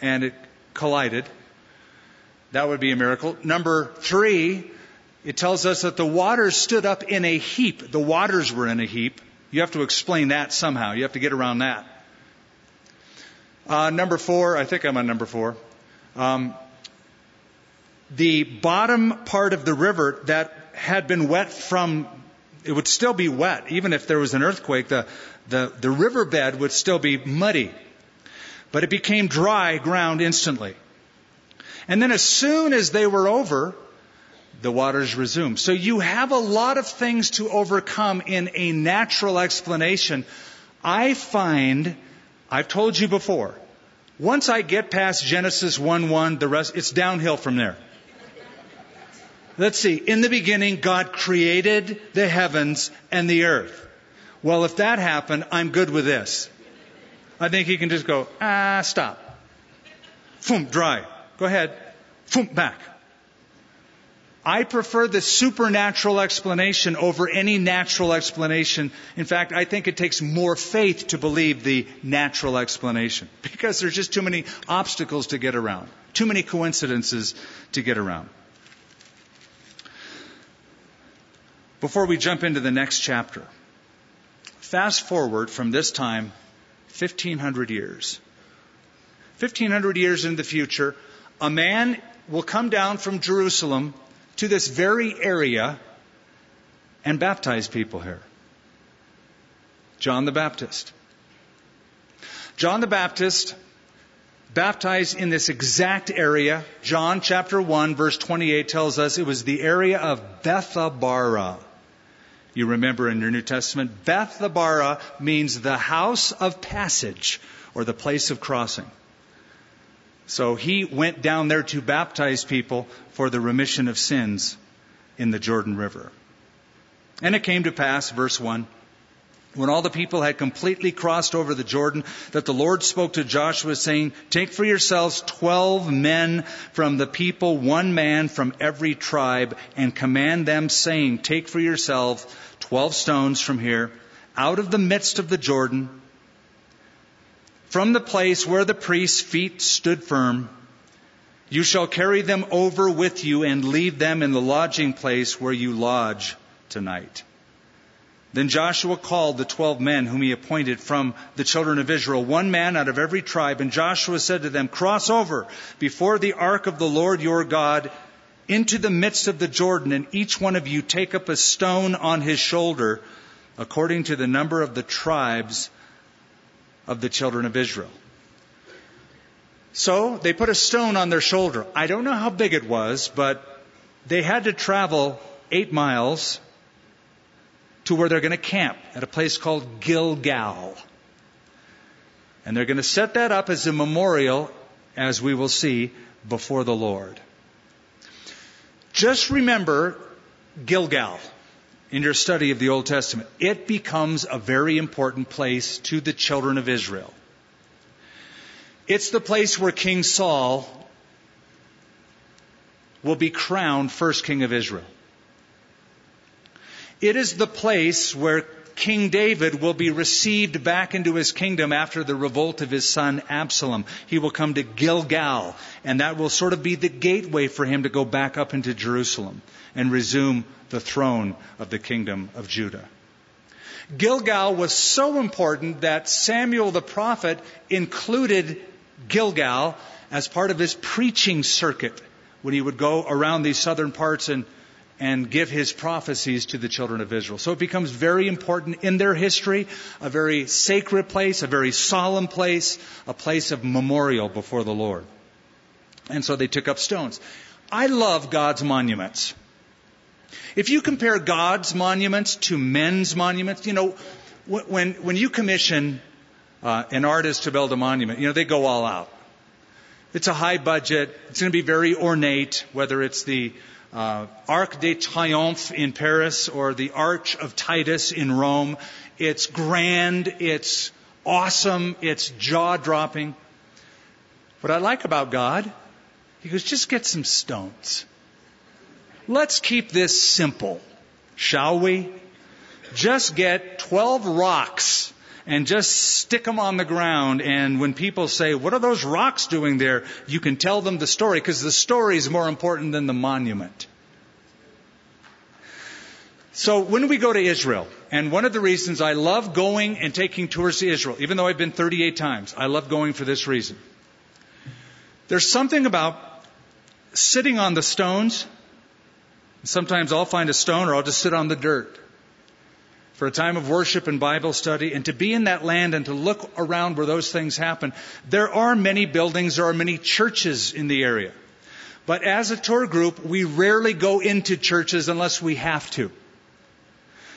and it collided. That would be a miracle. Number three, it tells us that the waters stood up in a heap. The waters were in a heap. You have to explain that somehow. You have to get around that. Uh, number four, I think I'm on number four. Um, the bottom part of the river that had been wet from, it would still be wet, even if there was an earthquake, the, the, the riverbed would still be muddy. But it became dry ground instantly. And then as soon as they were over, the waters resume. So you have a lot of things to overcome in a natural explanation. I find, I've told you before, once I get past Genesis 1 1, the rest, it's downhill from there. Let's see. In the beginning, God created the heavens and the earth. Well, if that happened, I'm good with this. I think he can just go, ah, stop. Foom, dry. Go ahead. Foom, back. I prefer the supernatural explanation over any natural explanation. In fact, I think it takes more faith to believe the natural explanation *laughs* because there's just too many obstacles to get around, too many coincidences to get around. Before we jump into the next chapter, fast forward from this time 1500 years. 1500 years in the future, a man will come down from Jerusalem to this very area and baptize people here. John the Baptist. John the Baptist baptized in this exact area. John chapter 1 verse 28 tells us it was the area of Bethabara. You remember in your New Testament, Bethabara means the house of passage or the place of crossing. So he went down there to baptize people for the remission of sins in the Jordan River. And it came to pass, verse 1, when all the people had completely crossed over the Jordan, that the Lord spoke to Joshua, saying, Take for yourselves twelve men from the people, one man from every tribe, and command them, saying, Take for yourselves twelve stones from here, out of the midst of the Jordan, from the place where the priest's feet stood firm, you shall carry them over with you and leave them in the lodging place where you lodge tonight. Then Joshua called the twelve men whom he appointed from the children of Israel, one man out of every tribe, and Joshua said to them, Cross over before the ark of the Lord your God into the midst of the Jordan, and each one of you take up a stone on his shoulder, according to the number of the tribes of the children of Israel. So they put a stone on their shoulder. I don't know how big it was, but they had to travel eight miles to where they're going to camp at a place called Gilgal. And they're going to set that up as a memorial, as we will see, before the Lord. Just remember Gilgal in your study of the Old Testament, it becomes a very important place to the children of Israel. It's the place where King Saul will be crowned first king of Israel. It is the place where King David will be received back into his kingdom after the revolt of his son Absalom. He will come to Gilgal, and that will sort of be the gateway for him to go back up into Jerusalem and resume the throne of the kingdom of Judah. Gilgal was so important that Samuel the prophet included Gilgal as part of his preaching circuit when he would go around these southern parts and, and give his prophecies to the children of Israel. So it becomes very important in their history, a very sacred place, a very solemn place, a place of memorial before the Lord. And so they took up stones. I love God's monuments. If you compare God's monuments to men's monuments, you know, when, when you commission uh, an artist to build a monument, you know, they go all out. It's a high budget. It's going to be very ornate, whether it's the uh, Arc de Triomphe in Paris or the Arch of Titus in Rome. It's grand. It's awesome. It's jaw dropping. What I like about God, he goes, just get some stones. Let's keep this simple, shall we? Just get 12 rocks and just stick them on the ground. And when people say, What are those rocks doing there? you can tell them the story because the story is more important than the monument. So when we go to Israel, and one of the reasons I love going and taking tours to Israel, even though I've been 38 times, I love going for this reason. There's something about sitting on the stones Sometimes I'll find a stone or I'll just sit on the dirt for a time of worship and Bible study and to be in that land and to look around where those things happen. There are many buildings, there are many churches in the area. But as a tour group, we rarely go into churches unless we have to.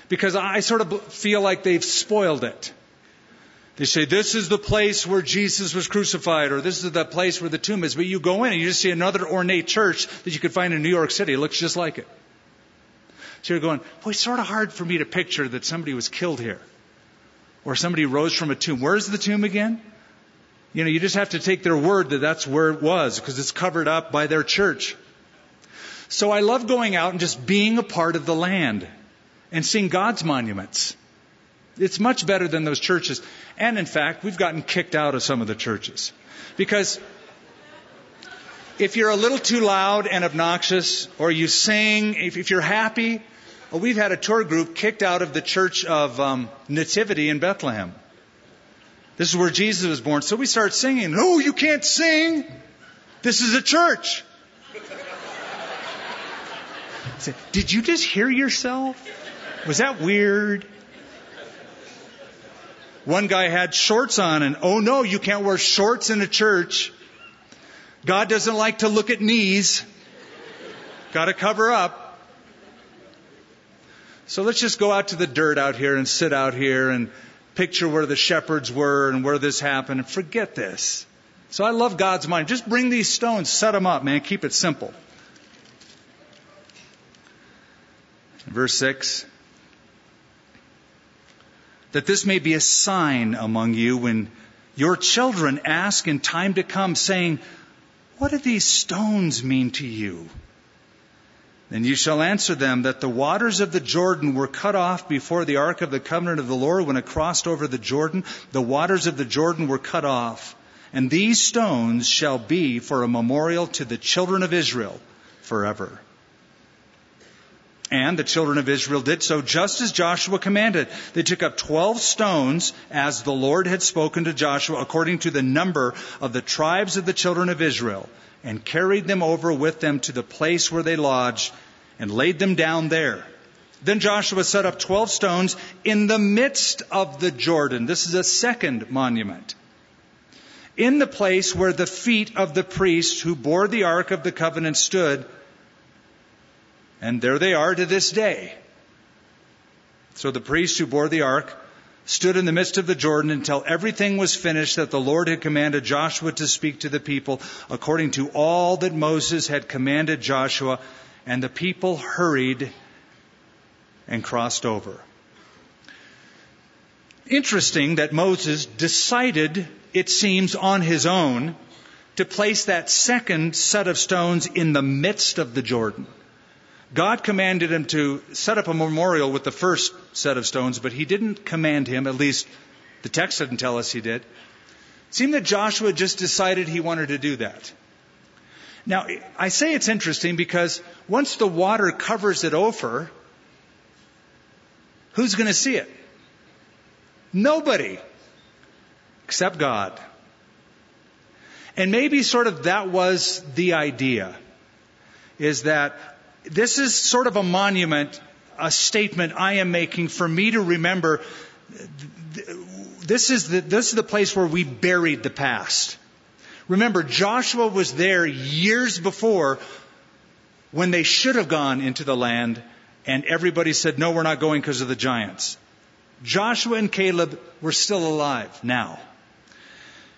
Because I sort of feel like they've spoiled it. They say, this is the place where Jesus was crucified, or this is the place where the tomb is. But you go in and you just see another ornate church that you could find in New York City. It looks just like it. So you're going, boy, it's sort of hard for me to picture that somebody was killed here. Or somebody rose from a tomb. Where's the tomb again? You know, you just have to take their word that that's where it was, because it's covered up by their church. So I love going out and just being a part of the land and seeing God's monuments. It's much better than those churches. And in fact, we've gotten kicked out of some of the churches. Because if you're a little too loud and obnoxious, or you sing, if, if you're happy, well, we've had a tour group kicked out of the church of um, Nativity in Bethlehem. This is where Jesus was born. So we start singing. Oh, you can't sing. This is a church. Did you just hear yourself? Was that weird? One guy had shorts on and, oh no, you can't wear shorts in a church. God doesn't like to look at knees. Gotta cover up. So let's just go out to the dirt out here and sit out here and picture where the shepherds were and where this happened and forget this. So I love God's mind. Just bring these stones, set them up, man. Keep it simple. Verse 6 that this may be a sign among you when your children ask in time to come, saying, What do these stones mean to you? Then you shall answer them that the waters of the Jordan were cut off before the ark of the covenant of the Lord when it crossed over the Jordan. The waters of the Jordan were cut off. And these stones shall be for a memorial to the children of Israel forever. And the children of Israel did so just as Joshua commanded. They took up 12 stones as the Lord had spoken to Joshua according to the number of the tribes of the children of Israel and carried them over with them to the place where they lodged and laid them down there. Then Joshua set up 12 stones in the midst of the Jordan. This is a second monument. In the place where the feet of the priests who bore the ark of the covenant stood and there they are to this day. So the priests who bore the ark stood in the midst of the Jordan until everything was finished that the Lord had commanded Joshua to speak to the people according to all that Moses had commanded Joshua. And the people hurried and crossed over. Interesting that Moses decided, it seems, on his own to place that second set of stones in the midst of the Jordan. God commanded him to set up a memorial with the first set of stones, but he didn't command him, at least the text didn't tell us he did. It seemed that Joshua just decided he wanted to do that. Now, I say it's interesting because once the water covers it over, who's going to see it? Nobody. Except God. And maybe sort of that was the idea. Is that this is sort of a monument, a statement I am making for me to remember. This is the, this is the place where we buried the past. Remember, Joshua was there years before when they should have gone into the land, and everybody said, No, we're not going because of the giants. Joshua and Caleb were still alive now.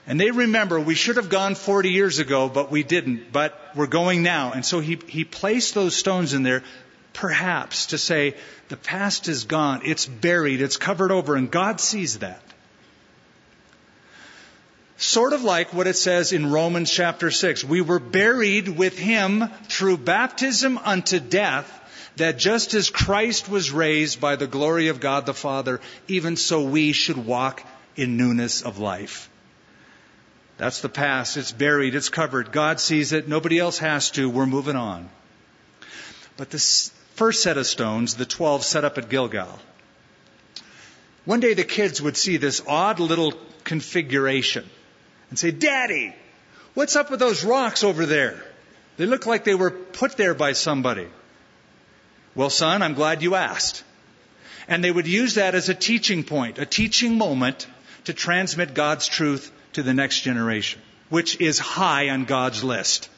And they remember we should have gone 40 years ago, but we didn't, but we're going now. And so he, he placed those stones in there, perhaps to say, the past is gone, it's buried, it's covered over, and God sees that. Sort of like what it says in Romans chapter 6. We were buried with him through baptism unto death, that just as Christ was raised by the glory of God the Father, even so we should walk in newness of life. That's the past. It's buried. It's covered. God sees it. Nobody else has to. We're moving on. But this first set of stones, the 12 set up at Gilgal, one day the kids would see this odd little configuration and say, Daddy, what's up with those rocks over there? They look like they were put there by somebody. Well, son, I'm glad you asked. And they would use that as a teaching point, a teaching moment to transmit God's truth to the next generation, which is high on God's list.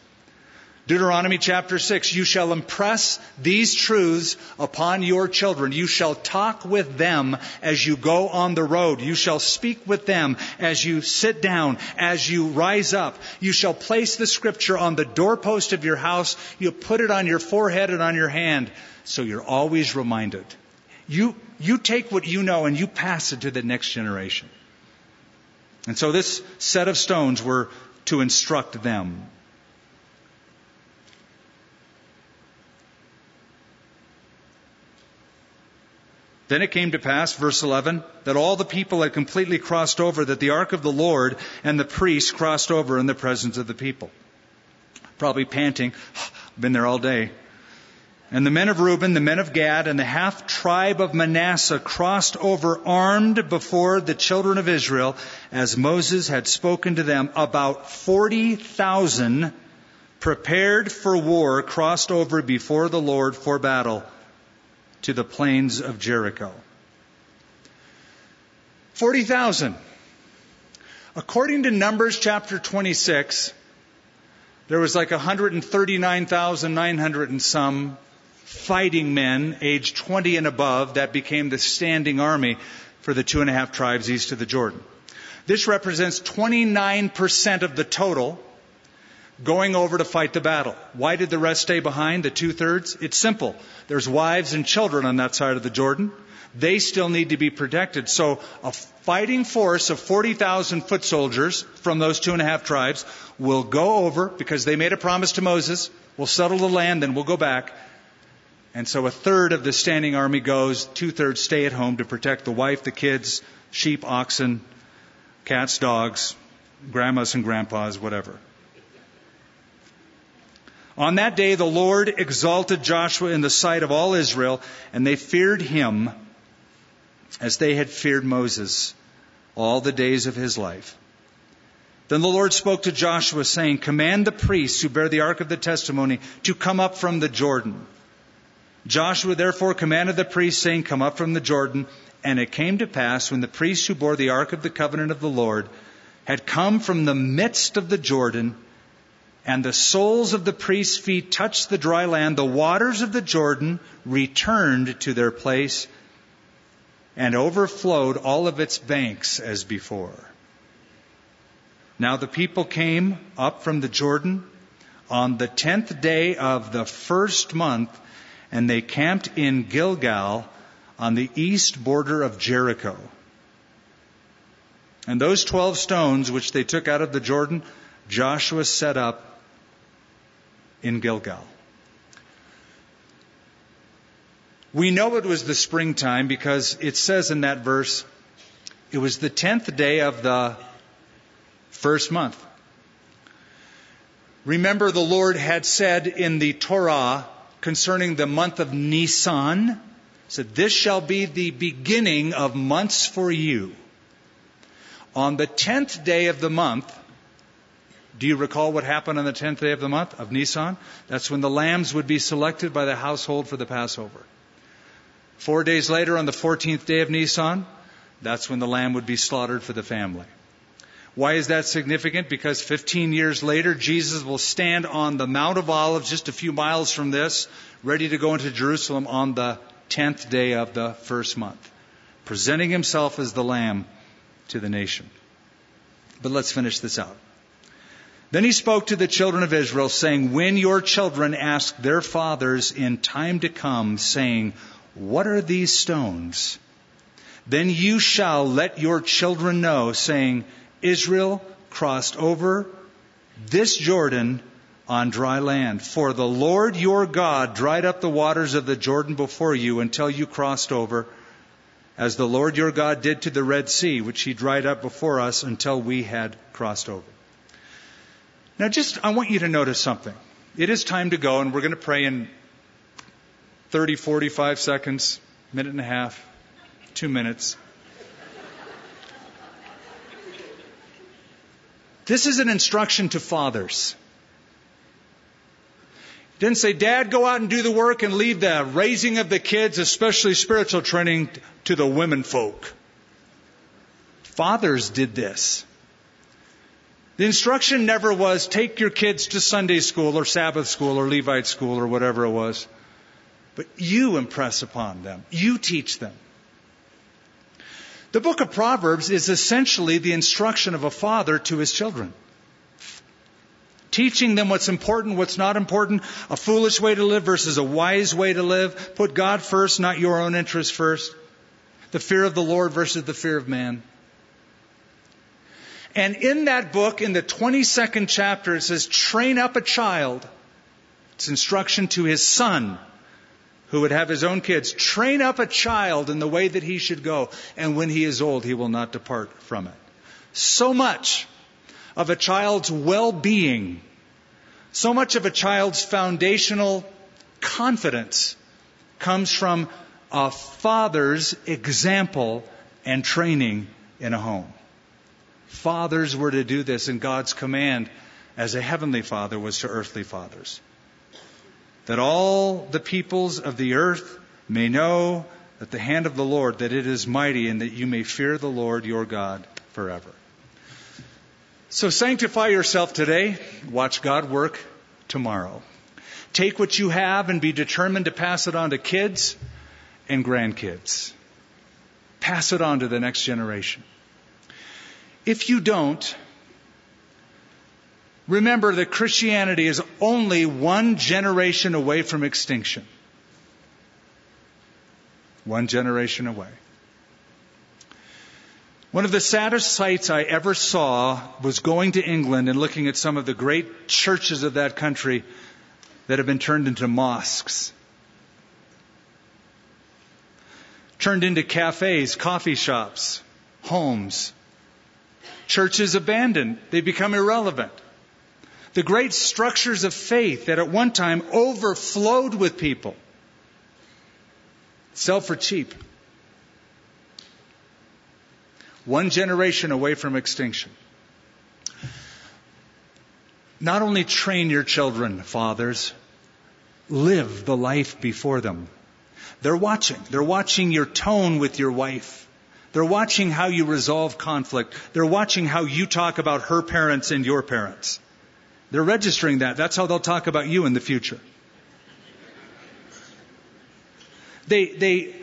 Deuteronomy chapter 6, you shall impress these truths upon your children. You shall talk with them as you go on the road. You shall speak with them as you sit down, as you rise up. You shall place the scripture on the doorpost of your house. You'll put it on your forehead and on your hand, so you're always reminded. You, you take what you know and you pass it to the next generation. And so this set of stones were to instruct them. Then it came to pass, verse 11, that all the people had completely crossed over, that the ark of the Lord and the priests crossed over in the presence of the people. Probably panting, I've *sighs* been there all day. And the men of Reuben, the men of Gad, and the half tribe of Manasseh crossed over armed before the children of Israel, as Moses had spoken to them. About 40,000 prepared for war crossed over before the Lord for battle to the plains of Jericho. 40,000. According to Numbers chapter 26, there was like 139,900 and some fighting men aged 20 and above that became the standing army for the two and a half tribes east of the Jordan. This represents 29% of the total going over to fight the battle. Why did the rest stay behind, the two thirds? It's simple. There's wives and children on that side of the Jordan. They still need to be protected. So a fighting force of 40,000 foot soldiers from those two and a half tribes will go over because they made a promise to Moses. We'll settle the land, then we'll go back. And so a third of the standing army goes, two thirds stay at home to protect the wife, the kids, sheep, oxen, cats, dogs, grandmas and grandpas, whatever. On that day, the Lord exalted Joshua in the sight of all Israel, and they feared him as they had feared Moses all the days of his life. Then the Lord spoke to Joshua, saying, Command the priests who bear the ark of the testimony to come up from the Jordan. Joshua therefore commanded the priests, saying, Come up from the Jordan. And it came to pass, when the priests who bore the ark of the covenant of the Lord had come from the midst of the Jordan, and the soles of the priest's feet touched the dry land, the waters of the Jordan returned to their place and overflowed all of its banks as before. Now the people came up from the Jordan on the tenth day of the first month, and they camped in Gilgal on the east border of Jericho. And those twelve stones which they took out of the Jordan, Joshua set up in Gilgal. We know it was the springtime because it says in that verse, it was the tenth day of the first month. Remember, the Lord had said in the Torah concerning the month of Nisan, said, This shall be the beginning of months for you. On the tenth day of the month, do you recall what happened on the 10th day of the month of Nisan? That's when the lambs would be selected by the household for the Passover. Four days later, on the 14th day of Nisan, that's when the lamb would be slaughtered for the family. Why is that significant? Because 15 years later, Jesus will stand on the Mount of Olives, just a few miles from this, ready to go into Jerusalem on the 10th day of the first month, presenting himself as the lamb to the nation. But let's finish this out. Then he spoke to the children of Israel, saying, When your children ask their fathers in time to come, saying, What are these stones? Then you shall let your children know, saying, Israel crossed over this Jordan on dry land. For the Lord your God dried up the waters of the Jordan before you until you crossed over, as the Lord your God did to the Red Sea, which he dried up before us until we had crossed over. Now, just, I want you to notice something. It is time to go, and we're going to pray in 30, 45 seconds, minute and a half, two minutes. This is an instruction to fathers. It didn't say, Dad, go out and do the work and leave the raising of the kids, especially spiritual training, to the women folk. Fathers did this. The instruction never was take your kids to Sunday school or Sabbath school or Levite school or whatever it was. But you impress upon them. You teach them. The book of Proverbs is essentially the instruction of a father to his children. Teaching them what's important, what's not important, a foolish way to live versus a wise way to live. Put God first, not your own interests first. The fear of the Lord versus the fear of man. And in that book, in the 22nd chapter, it says, train up a child. It's instruction to his son, who would have his own kids. Train up a child in the way that he should go, and when he is old, he will not depart from it. So much of a child's well-being, so much of a child's foundational confidence comes from a father's example and training in a home. Fathers were to do this, and God's command as a heavenly father was to earthly fathers. That all the peoples of the earth may know that the hand of the Lord, that it is mighty, and that you may fear the Lord your God forever. So sanctify yourself today. Watch God work tomorrow. Take what you have and be determined to pass it on to kids and grandkids. Pass it on to the next generation. If you don't, remember that Christianity is only one generation away from extinction. One generation away. One of the saddest sights I ever saw was going to England and looking at some of the great churches of that country that have been turned into mosques. Turned into cafes, coffee shops, homes, Churches abandoned. They become irrelevant. The great structures of faith that at one time overflowed with people sell for cheap. One generation away from extinction. Not only train your children, fathers, live the life before them. They're watching. They're watching your tone with your wife. They're watching how you resolve conflict. They're watching how you talk about her parents and your parents. They're registering that. That's how they'll talk about you in the future. They, they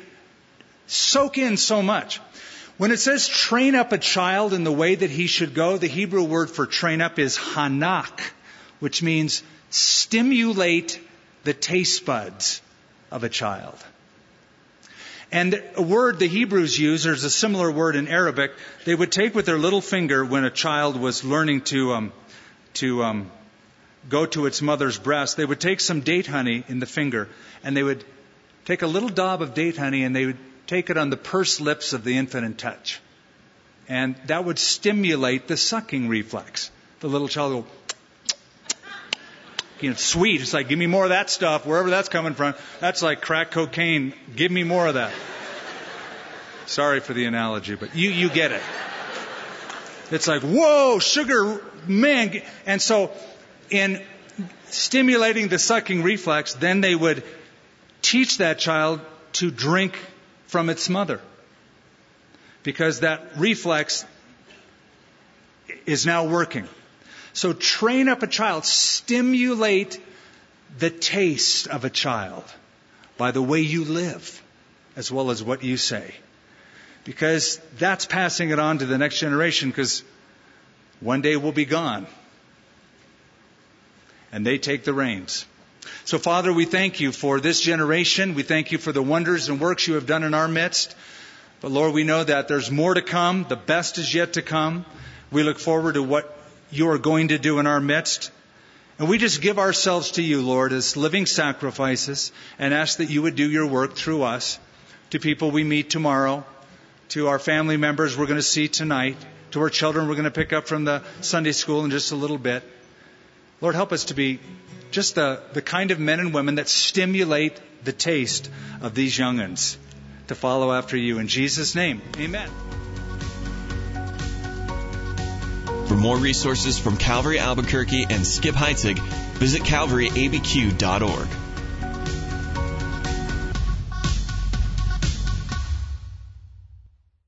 soak in so much. When it says train up a child in the way that he should go, the Hebrew word for train up is hanak, which means stimulate the taste buds of a child. And a word the Hebrews use, there's a similar word in Arabic, they would take with their little finger when a child was learning to, um, to um, go to its mother's breast, they would take some date honey in the finger and they would take a little daub of date honey and they would take it on the pursed lips of the infant and touch. And that would stimulate the sucking reflex. The little child will you know, sweet. It's like, give me more of that stuff, wherever that's coming from. That's like crack cocaine. Give me more of that. Sorry for the analogy, but you, you get it. It's like, whoa, sugar, man. And so, in stimulating the sucking reflex, then they would teach that child to drink from its mother. Because that reflex is now working. So train up a child, stimulate the taste of a child by the way you live as well as what you say. Because that's passing it on to the next generation because one day we'll be gone. And they take the reins. So Father, we thank you for this generation. We thank you for the wonders and works you have done in our midst. But Lord, we know that there's more to come. The best is yet to come. We look forward to what you are going to do in our midst. And we just give ourselves to you, Lord, as living sacrifices and ask that you would do your work through us to people we meet tomorrow, to our family members we're going to see tonight, to our children we're going to pick up from the Sunday school in just a little bit. Lord, help us to be just the, the kind of men and women that stimulate the taste of these young'uns to follow after you. In Jesus' name, amen. For more resources from Calvary Albuquerque and Skip Heitzig, visit calvaryabq.org.